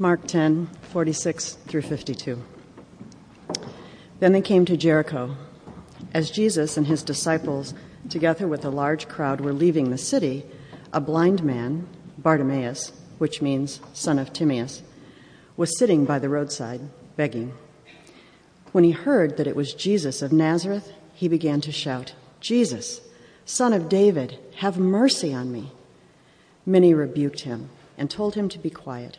Mark 10, 46 through 52. Then they came to Jericho. As Jesus and his disciples, together with a large crowd, were leaving the city, a blind man, Bartimaeus, which means son of Timaeus, was sitting by the roadside, begging. When he heard that it was Jesus of Nazareth, he began to shout, Jesus, son of David, have mercy on me. Many rebuked him and told him to be quiet.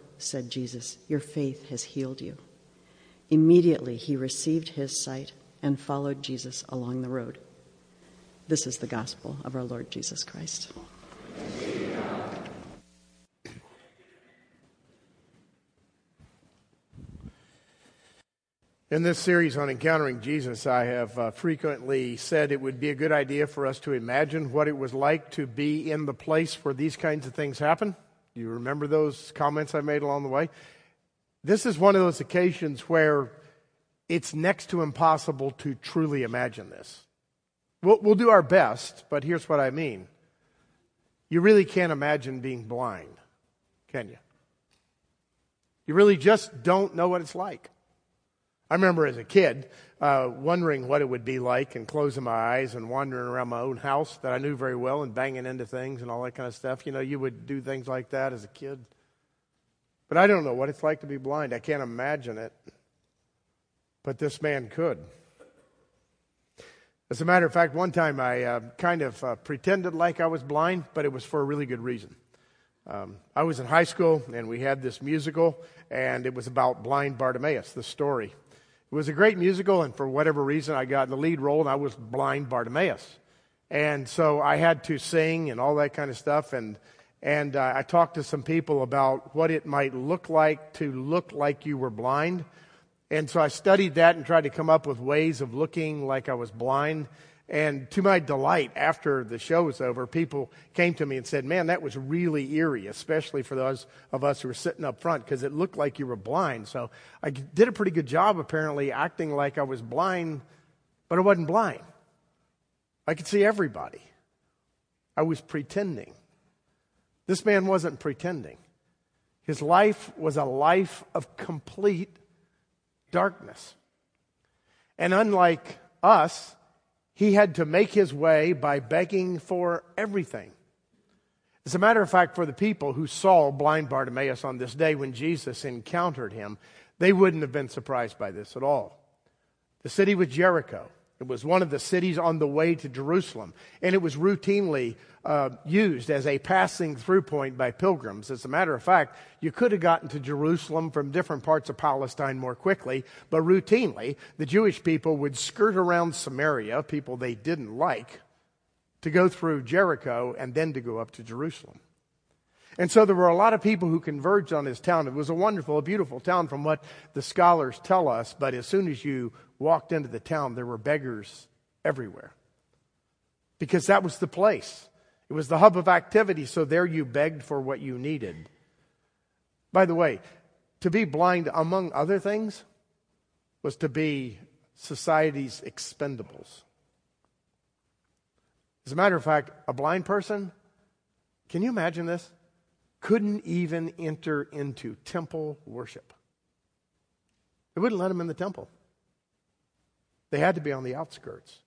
said Jesus, your faith has healed you. Immediately he received his sight and followed Jesus along the road. This is the gospel of our Lord Jesus Christ. In this series on encountering Jesus, I have uh, frequently said it would be a good idea for us to imagine what it was like to be in the place where these kinds of things happen. You remember those comments I made along the way? This is one of those occasions where it's next to impossible to truly imagine this. We'll, we'll do our best, but here's what I mean. You really can't imagine being blind, can you? You really just don't know what it's like. I remember as a kid uh, wondering what it would be like and closing my eyes and wandering around my own house that I knew very well and banging into things and all that kind of stuff. You know, you would do things like that as a kid. But I don't know what it's like to be blind. I can't imagine it. But this man could. As a matter of fact, one time I uh, kind of uh, pretended like I was blind, but it was for a really good reason. Um, I was in high school and we had this musical, and it was about blind Bartimaeus, the story. It was a great musical, and for whatever reason, I got the lead role, and I was blind Bartimaeus. And so I had to sing and all that kind of stuff. And, and uh, I talked to some people about what it might look like to look like you were blind. And so I studied that and tried to come up with ways of looking like I was blind. And to my delight, after the show was over, people came to me and said, Man, that was really eerie, especially for those of us who were sitting up front, because it looked like you were blind. So I did a pretty good job, apparently, acting like I was blind, but I wasn't blind. I could see everybody. I was pretending. This man wasn't pretending. His life was a life of complete darkness. And unlike us, he had to make his way by begging for everything. As a matter of fact, for the people who saw blind Bartimaeus on this day when Jesus encountered him, they wouldn't have been surprised by this at all. The city was Jericho. It was one of the cities on the way to Jerusalem, and it was routinely uh, used as a passing through point by pilgrims. As a matter of fact, you could have gotten to Jerusalem from different parts of Palestine more quickly, but routinely, the Jewish people would skirt around Samaria, people they didn't like, to go through Jericho and then to go up to Jerusalem. And so there were a lot of people who converged on this town. It was a wonderful, a beautiful town from what the scholars tell us, but as soon as you walked into the town, there were beggars everywhere. Because that was the place. It was the hub of activity, so there you begged for what you needed. By the way, to be blind, among other things, was to be society's expendables. As a matter of fact, a blind person, can you imagine this? Couldn't even enter into temple worship. They wouldn't let him in the temple. They had to be on the outskirts.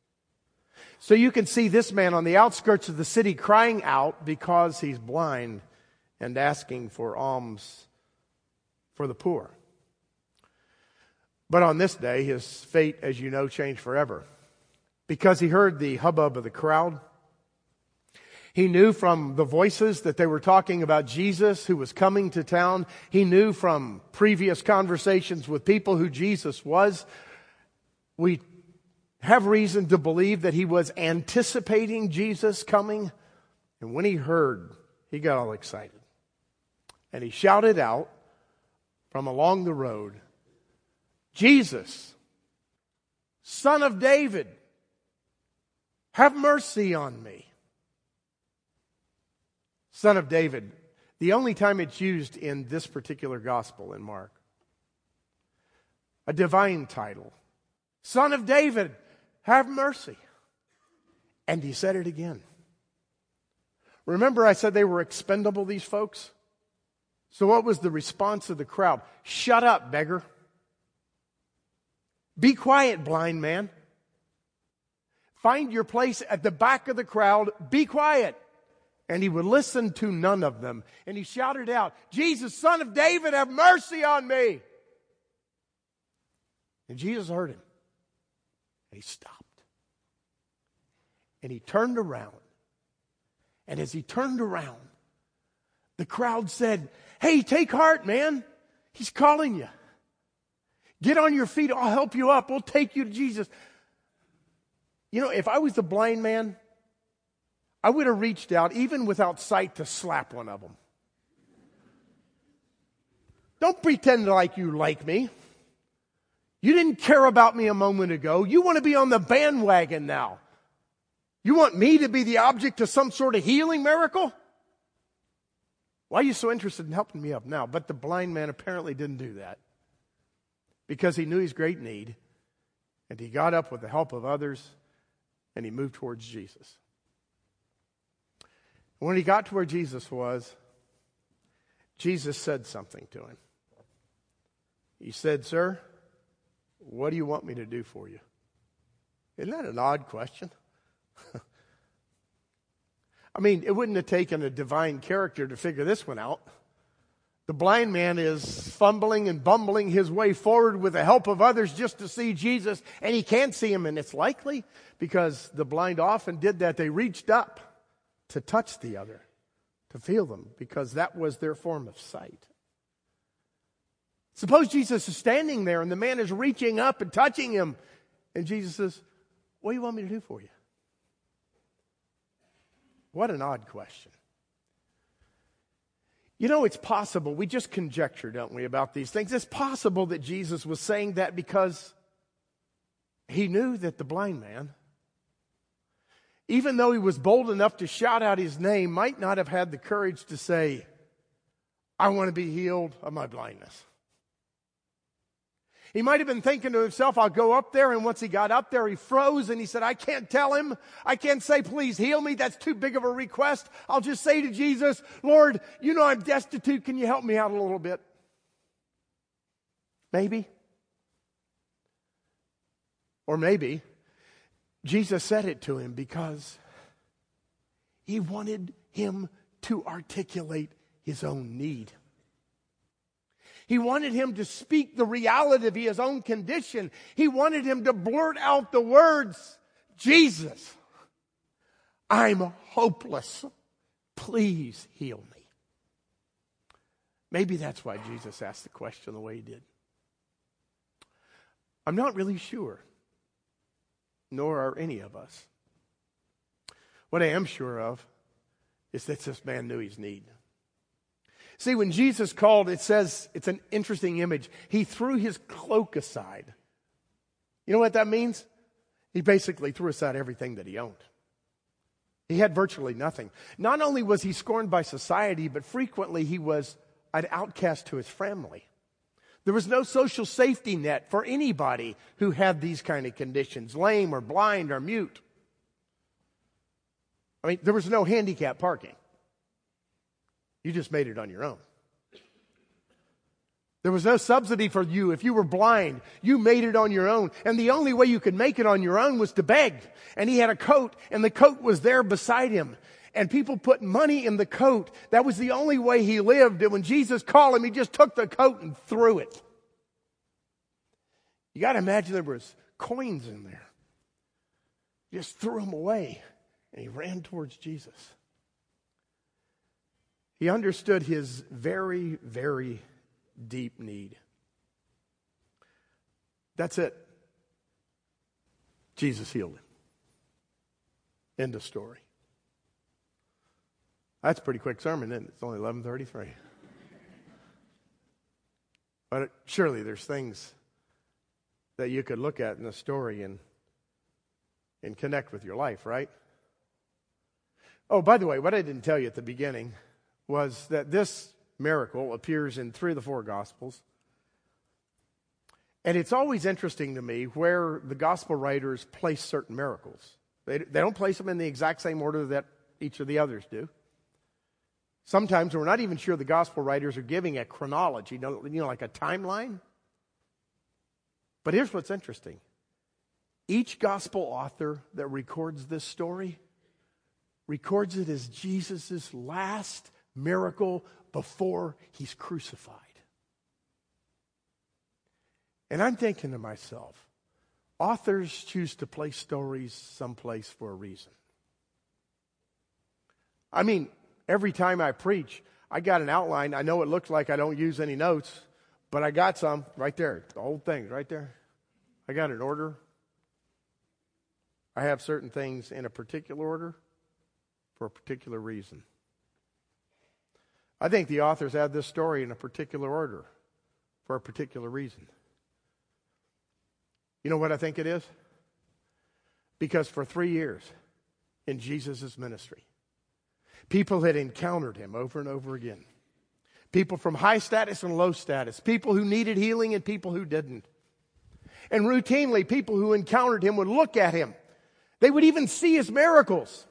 So you can see this man on the outskirts of the city crying out because he's blind and asking for alms for the poor. But on this day, his fate, as you know, changed forever. Because he heard the hubbub of the crowd. He knew from the voices that they were talking about Jesus who was coming to town. He knew from previous conversations with people who Jesus was. We have reason to believe that he was anticipating Jesus coming. And when he heard, he got all excited. And he shouted out from along the road, Jesus, son of David, have mercy on me. Son of David, the only time it's used in this particular gospel in Mark. A divine title. Son of David, have mercy. And he said it again. Remember, I said they were expendable, these folks? So, what was the response of the crowd? Shut up, beggar. Be quiet, blind man. Find your place at the back of the crowd. Be quiet. And he would listen to none of them. And he shouted out, Jesus, son of David, have mercy on me. And Jesus heard him. And he stopped. And he turned around. And as he turned around, the crowd said, Hey, take heart, man. He's calling you. Get on your feet. I'll help you up. We'll take you to Jesus. You know, if I was the blind man, I would have reached out, even without sight, to slap one of them. Don't pretend like you like me. You didn't care about me a moment ago. You want to be on the bandwagon now. You want me to be the object of some sort of healing miracle? Why are you so interested in helping me up now? But the blind man apparently didn't do that because he knew his great need and he got up with the help of others and he moved towards Jesus. When he got to where Jesus was, Jesus said something to him. He said, Sir, what do you want me to do for you? Isn't that an odd question? I mean, it wouldn't have taken a divine character to figure this one out. The blind man is fumbling and bumbling his way forward with the help of others just to see Jesus, and he can't see him. And it's likely because the blind often did that. They reached up to touch the other, to feel them, because that was their form of sight. Suppose Jesus is standing there and the man is reaching up and touching him, and Jesus says, What do you want me to do for you? What an odd question. You know, it's possible, we just conjecture, don't we, about these things. It's possible that Jesus was saying that because he knew that the blind man, even though he was bold enough to shout out his name, might not have had the courage to say, I want to be healed of my blindness. He might have been thinking to himself, I'll go up there. And once he got up there, he froze and he said, I can't tell him. I can't say, please heal me. That's too big of a request. I'll just say to Jesus, Lord, you know I'm destitute. Can you help me out a little bit? Maybe. Or maybe Jesus said it to him because he wanted him to articulate his own need. He wanted him to speak the reality of his own condition. He wanted him to blurt out the words, Jesus, I'm hopeless. Please heal me. Maybe that's why Jesus asked the question the way he did. I'm not really sure, nor are any of us. What I am sure of is that this man knew his need. See, when Jesus called, it says, it's an interesting image. He threw his cloak aside. You know what that means? He basically threw aside everything that he owned. He had virtually nothing. Not only was he scorned by society, but frequently he was an outcast to his family. There was no social safety net for anybody who had these kind of conditions, lame or blind or mute. I mean, there was no handicap parking. You just made it on your own. There was no subsidy for you. If you were blind, you made it on your own. And the only way you could make it on your own was to beg. And he had a coat, and the coat was there beside him. And people put money in the coat. That was the only way he lived. And when Jesus called him, he just took the coat and threw it. You got to imagine there was coins in there. He just threw them away, and he ran towards Jesus. He understood his very, very deep need. That's it. Jesus healed him. End of story. That's a pretty quick sermon, isn't it? It's only 1133. but surely there's things that you could look at in the story and, and connect with your life, right? Oh, by the way, what I didn't tell you at the beginning was that this miracle appears in three of the four Gospels. And it's always interesting to me where the Gospel writers place certain miracles. They, they don't place them in the exact same order that each of the others do. Sometimes we're not even sure the Gospel writers are giving a chronology, you know, you know like a timeline. But here's what's interesting each Gospel author that records this story records it as Jesus' last miracle before he's crucified. And I'm thinking to myself, authors choose to place stories someplace for a reason. I mean, every time I preach, I got an outline. I know it looks like I don't use any notes, but I got some right there. The whole thing right there. I got an order. I have certain things in a particular order for a particular reason. I think the authors had this story in a particular order for a particular reason. You know what I think it is? Because for three years in Jesus' ministry, people had encountered him over and over again. People from high status and low status, people who needed healing and people who didn't. And routinely, people who encountered him would look at him. They would even see his miracles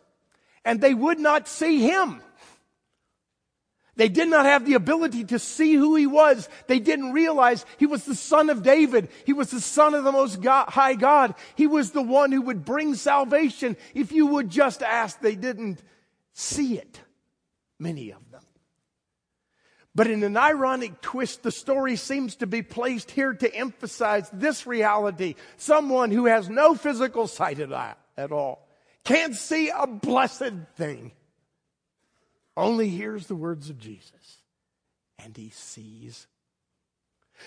and they would not see him. They did not have the ability to see who he was. They didn't realize he was the son of David. He was the son of the most God, high God. He was the one who would bring salvation if you would just ask. They didn't see it, many of them. But in an ironic twist, the story seems to be placed here to emphasize this reality. Someone who has no physical sight at all can't see a blessed thing. Only hears the words of Jesus and he sees.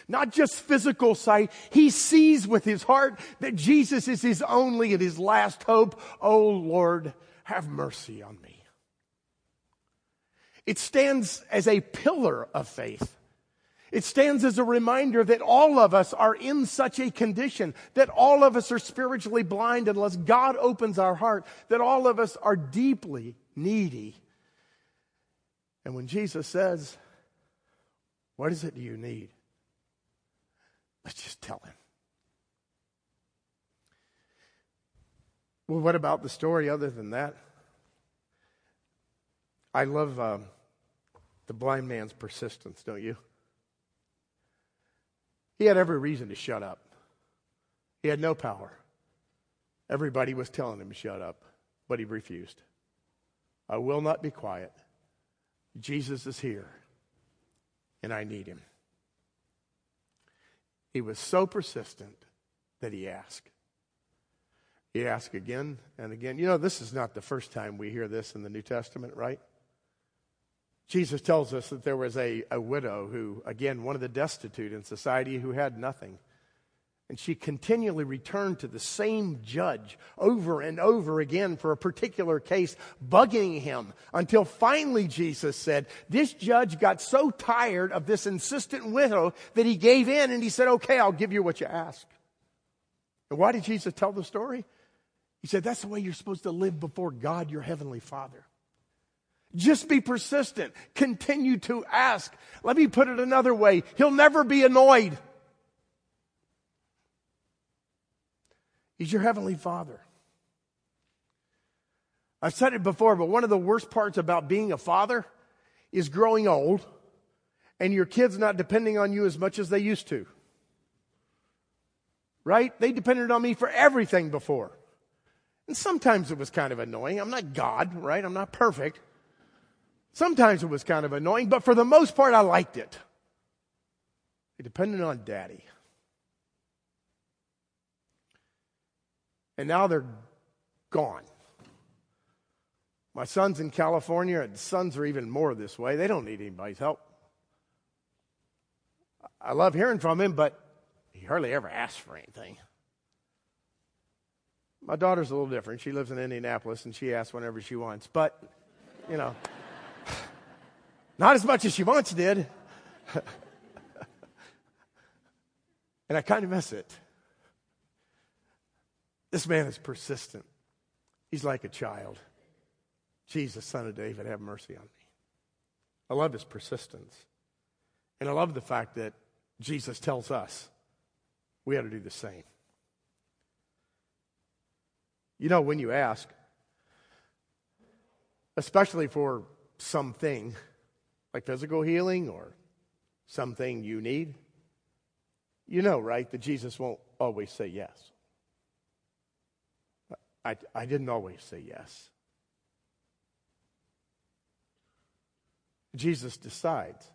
Not just physical sight, he sees with his heart that Jesus is his only and his last hope. Oh Lord, have mercy on me. It stands as a pillar of faith. It stands as a reminder that all of us are in such a condition, that all of us are spiritually blind unless God opens our heart, that all of us are deeply needy. And when Jesus says, What is it do you need? Let's just tell him. Well, what about the story other than that? I love um, the blind man's persistence, don't you? He had every reason to shut up. He had no power. Everybody was telling him to shut up, but he refused. I will not be quiet. Jesus is here, and I need him. He was so persistent that he asked. He asked again and again. You know, this is not the first time we hear this in the New Testament, right? Jesus tells us that there was a, a widow who, again, one of the destitute in society who had nothing. And she continually returned to the same judge over and over again for a particular case, bugging him until finally Jesus said, This judge got so tired of this insistent widow that he gave in and he said, Okay, I'll give you what you ask. And why did Jesus tell the story? He said, That's the way you're supposed to live before God, your heavenly Father. Just be persistent. Continue to ask. Let me put it another way. He'll never be annoyed. He's your heavenly father. I've said it before, but one of the worst parts about being a father is growing old and your kids not depending on you as much as they used to. Right? They depended on me for everything before. And sometimes it was kind of annoying. I'm not God, right? I'm not perfect. Sometimes it was kind of annoying, but for the most part, I liked it. It depended on daddy. And now they're gone. My son's in California, and the sons are even more this way. They don't need anybody's help. I love hearing from him, but he hardly ever asks for anything. My daughter's a little different. She lives in Indianapolis, and she asks whenever she wants. But, you know. Not as much as she once did. and I kind of miss it. This man is persistent. He's like a child. Jesus, son of David, have mercy on me. I love his persistence. And I love the fact that Jesus tells us we ought to do the same. You know, when you ask, especially for something like physical healing or something you need, you know, right, that Jesus won't always say yes. I, I didn't always say yes. Jesus decides.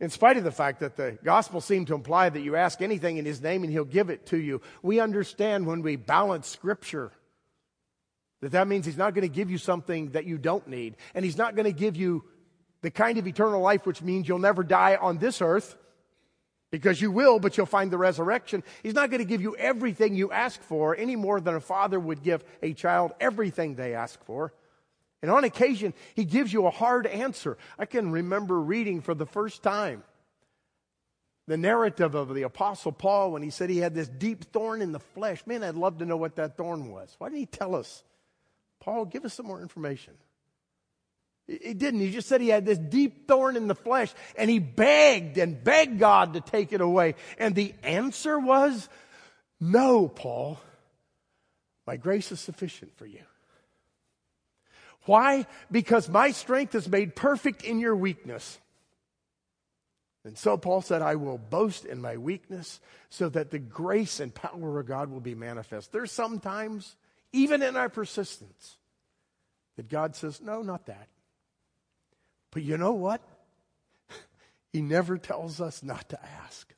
In spite of the fact that the gospel seemed to imply that you ask anything in his name and he'll give it to you, we understand when we balance scripture that that means he's not going to give you something that you don't need. And he's not going to give you the kind of eternal life which means you'll never die on this earth because you will, but you'll find the resurrection. He's not going to give you everything you ask for any more than a father would give a child everything they ask for. And on occasion, he gives you a hard answer. I can remember reading for the first time the narrative of the Apostle Paul when he said he had this deep thorn in the flesh. Man, I'd love to know what that thorn was. Why didn't he tell us? Paul, give us some more information. He didn't. He just said he had this deep thorn in the flesh and he begged and begged God to take it away. And the answer was, No, Paul. My grace is sufficient for you. Why? Because my strength is made perfect in your weakness. And so Paul said, I will boast in my weakness so that the grace and power of God will be manifest. There's sometimes, even in our persistence, that God says, No, not that. But you know what? He never tells us not to ask.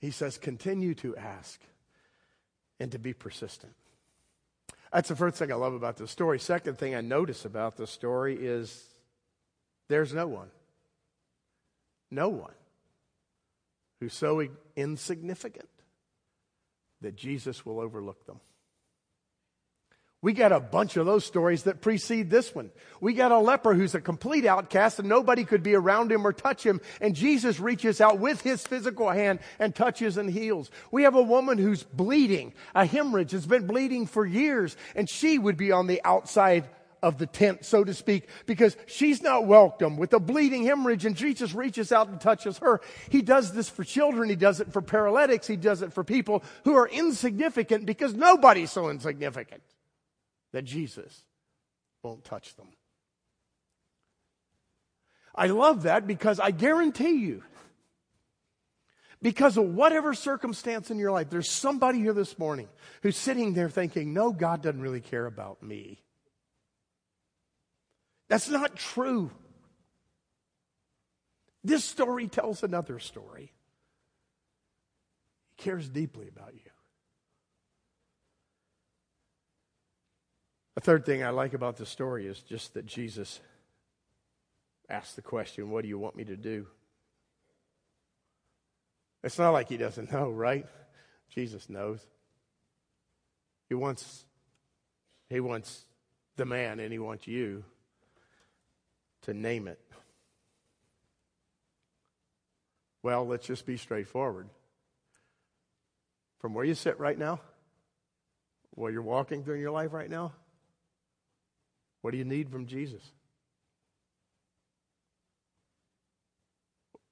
He says, continue to ask and to be persistent. That's the first thing I love about this story. Second thing I notice about this story is there's no one, no one who's so insignificant that Jesus will overlook them. We got a bunch of those stories that precede this one. We got a leper who's a complete outcast and nobody could be around him or touch him. And Jesus reaches out with his physical hand and touches and heals. We have a woman who's bleeding. A hemorrhage has been bleeding for years and she would be on the outside of the tent, so to speak, because she's not welcome with a bleeding hemorrhage and Jesus reaches out and touches her. He does this for children. He does it for paralytics. He does it for people who are insignificant because nobody's so insignificant that Jesus won't touch them. I love that because I guarantee you, because of whatever circumstance in your life, there's somebody here this morning who's sitting there thinking, no, God doesn't really care about me. That's not true. This story tells another story. He cares deeply about you. A third thing I like about the story is just that Jesus asked the question, What do you want me to do? It's not like he doesn't know, right? Jesus knows. He wants he wants the man and he wants you to name it. Well, let's just be straightforward. From where you sit right now, where you're walking through your life right now, what do you need from Jesus?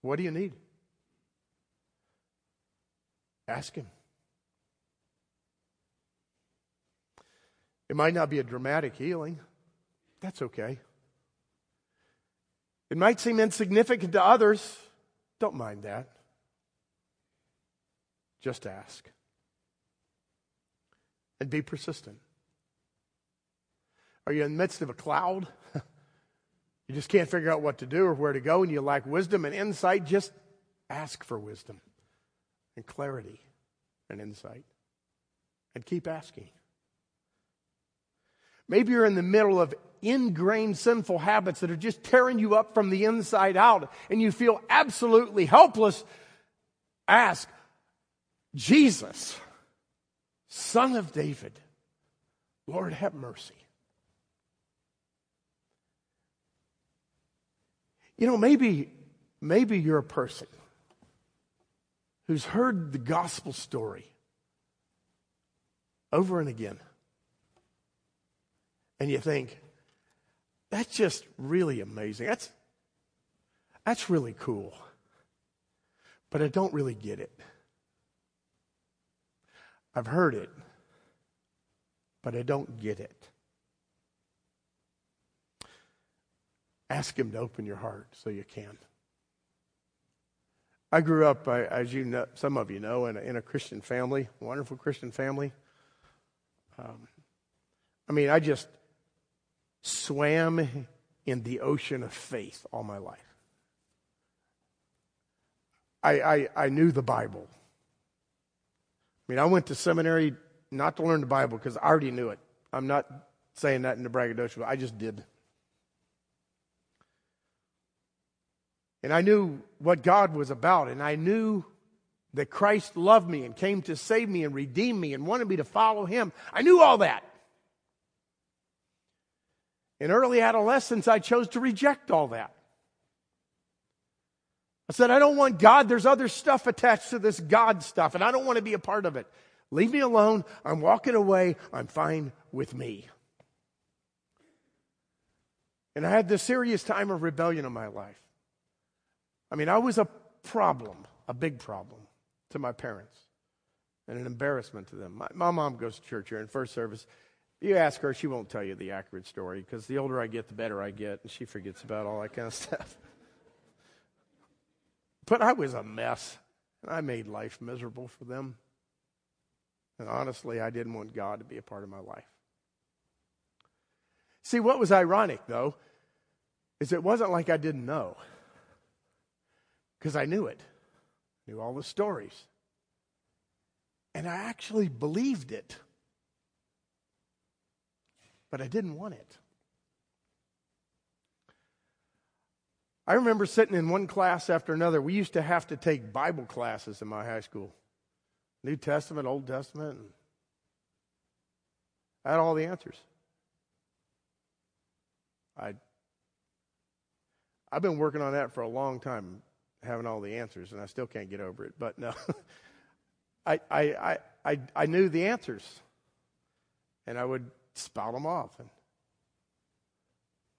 What do you need? Ask Him. It might not be a dramatic healing. That's okay. It might seem insignificant to others. Don't mind that. Just ask. And be persistent. Are you in the midst of a cloud? you just can't figure out what to do or where to go, and you lack wisdom and insight? Just ask for wisdom and clarity and insight. And keep asking. Maybe you're in the middle of ingrained sinful habits that are just tearing you up from the inside out and you feel absolutely helpless. Ask Jesus, Son of David, Lord, have mercy. You know, maybe, maybe you're a person who's heard the gospel story over and again. And you think, that's just really amazing. That's, that's really cool. But I don't really get it. I've heard it, but I don't get it. Ask Him to open your heart so you can. I grew up, as you know, some of you know, in a, in a Christian family, wonderful Christian family. Um, I mean, I just swam in the ocean of faith all my life. I, I, I knew the Bible. I mean, I went to seminary not to learn the Bible because I already knew it. I'm not saying that in the braggadocio, but I just did. And I knew what God was about, and I knew that Christ loved me and came to save me and redeem me and wanted me to follow him. I knew all that. In early adolescence, I chose to reject all that. I said, I don't want God. There's other stuff attached to this God stuff, and I don't want to be a part of it. Leave me alone. I'm walking away. I'm fine with me. And I had this serious time of rebellion in my life. I mean, I was a problem, a big problem to my parents and an embarrassment to them. My, my mom goes to church here in first service. You ask her, she won't tell you the accurate story because the older I get, the better I get, and she forgets about all that kind of stuff. But I was a mess, and I made life miserable for them. And honestly, I didn't want God to be a part of my life. See, what was ironic, though, is it wasn't like I didn't know, because I knew it, knew all the stories. And I actually believed it, but I didn't want it. I remember sitting in one class after another. We used to have to take Bible classes in my high school New Testament, Old Testament. I had all the answers. I, I've been working on that for a long time, having all the answers, and I still can't get over it. But no, I, I, I, I, knew the answers, and I would spout them off. And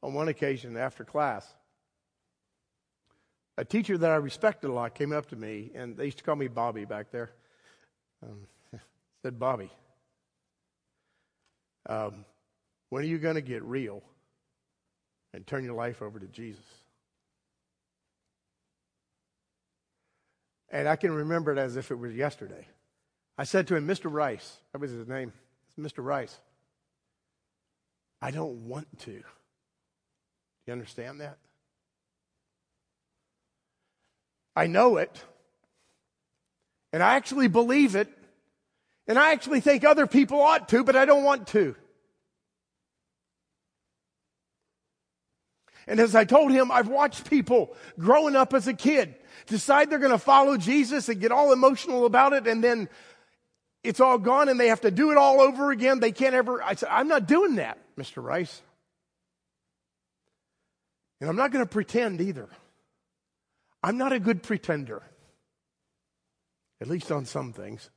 on one occasion after class, a teacher that I respected a lot came up to me, and they used to call me Bobby back there. Um, said, Bobby, um, when are you going to get real and turn your life over to Jesus? And I can remember it as if it was yesterday. I said to him, Mr. Rice, that was his name. Mr. Rice, I don't want to. Do you understand that? I know it. And I actually believe it. And I actually think other people ought to, but I don't want to. And as I told him, I've watched people growing up as a kid decide they're going to follow Jesus and get all emotional about it, and then it's all gone and they have to do it all over again. They can't ever. I said, I'm not doing that, Mr. Rice. And I'm not going to pretend either. I'm not a good pretender, at least on some things.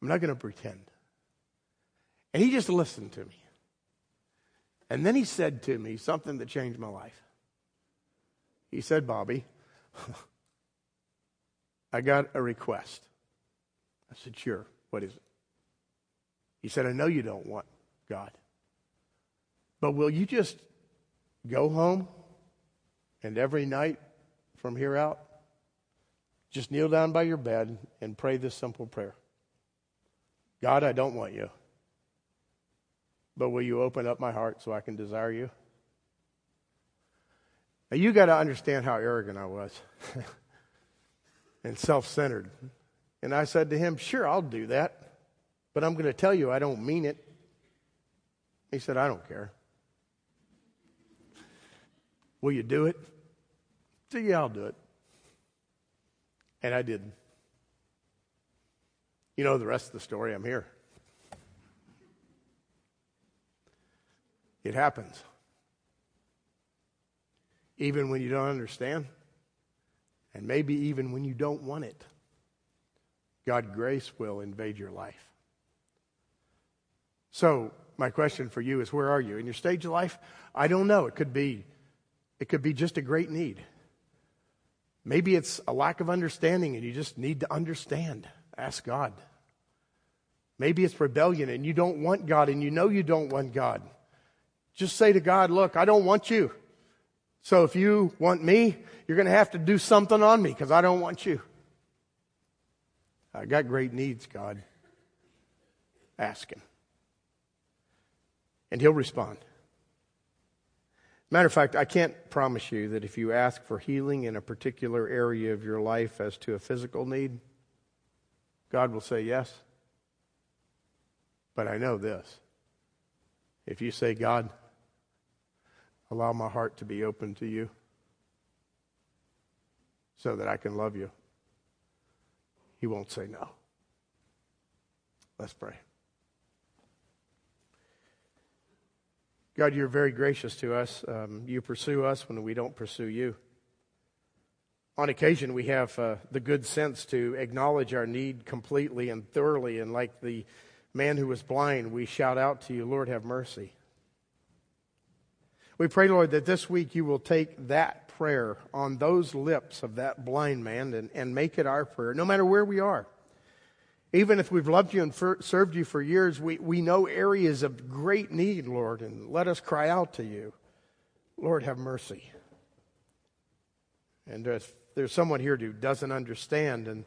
I'm not going to pretend. And he just listened to me. And then he said to me something that changed my life. He said, Bobby, I got a request. I said, Sure. What is it? He said, I know you don't want God. But will you just go home and every night from here out, just kneel down by your bed and pray this simple prayer God, I don't want you. But will you open up my heart so I can desire you? Now, you got to understand how arrogant I was and self centered. And I said to him, Sure, I'll do that. But I'm going to tell you I don't mean it. He said, I don't care. Will you do it? So, yeah, I'll do it. And I did. You know the rest of the story. I'm here. It happens. Even when you don't understand And maybe even when you don't want it, God grace will invade your life. So, my question for you is where are you in your stage of life? I don't know. It could be it could be just a great need. Maybe it's a lack of understanding and you just need to understand. Ask God. Maybe it's rebellion and you don't want God and you know you don't want God. Just say to God, look, I don't want you. So if you want me, you're going to have to do something on me because I don't want you. I got great needs, God. Ask Him. And He'll respond. Matter of fact, I can't promise you that if you ask for healing in a particular area of your life as to a physical need, God will say yes. But I know this. If you say, God, allow my heart to be open to you so that I can love you, He won't say no. Let's pray. God, you're very gracious to us. Um, you pursue us when we don't pursue you. On occasion, we have uh, the good sense to acknowledge our need completely and thoroughly. And like the man who was blind, we shout out to you, Lord, have mercy. We pray, Lord, that this week you will take that prayer on those lips of that blind man and, and make it our prayer, no matter where we are. Even if we've loved you and for, served you for years, we, we know areas of great need, Lord, and let us cry out to you. Lord, have mercy. And if there's someone here who doesn't understand, and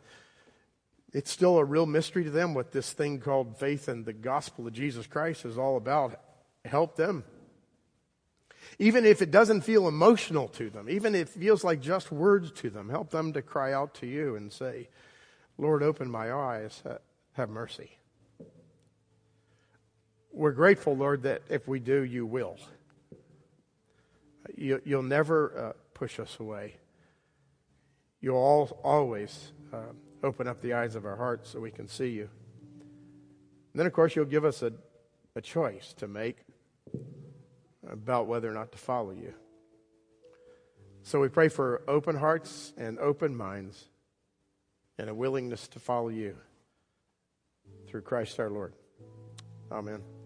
it's still a real mystery to them what this thing called faith and the gospel of Jesus Christ is all about, help them. Even if it doesn't feel emotional to them, even if it feels like just words to them, help them to cry out to you and say, Lord, open my eyes, have mercy. We're grateful, Lord, that if we do, you will. You, will never uh, push us away. You'll always uh, open up the eyes of our hearts so we can see you. And then, of course, you'll give us a, a choice to make about whether or not to follow you. So we pray for open hearts and open minds and a willingness to follow you through Christ our Lord. Amen.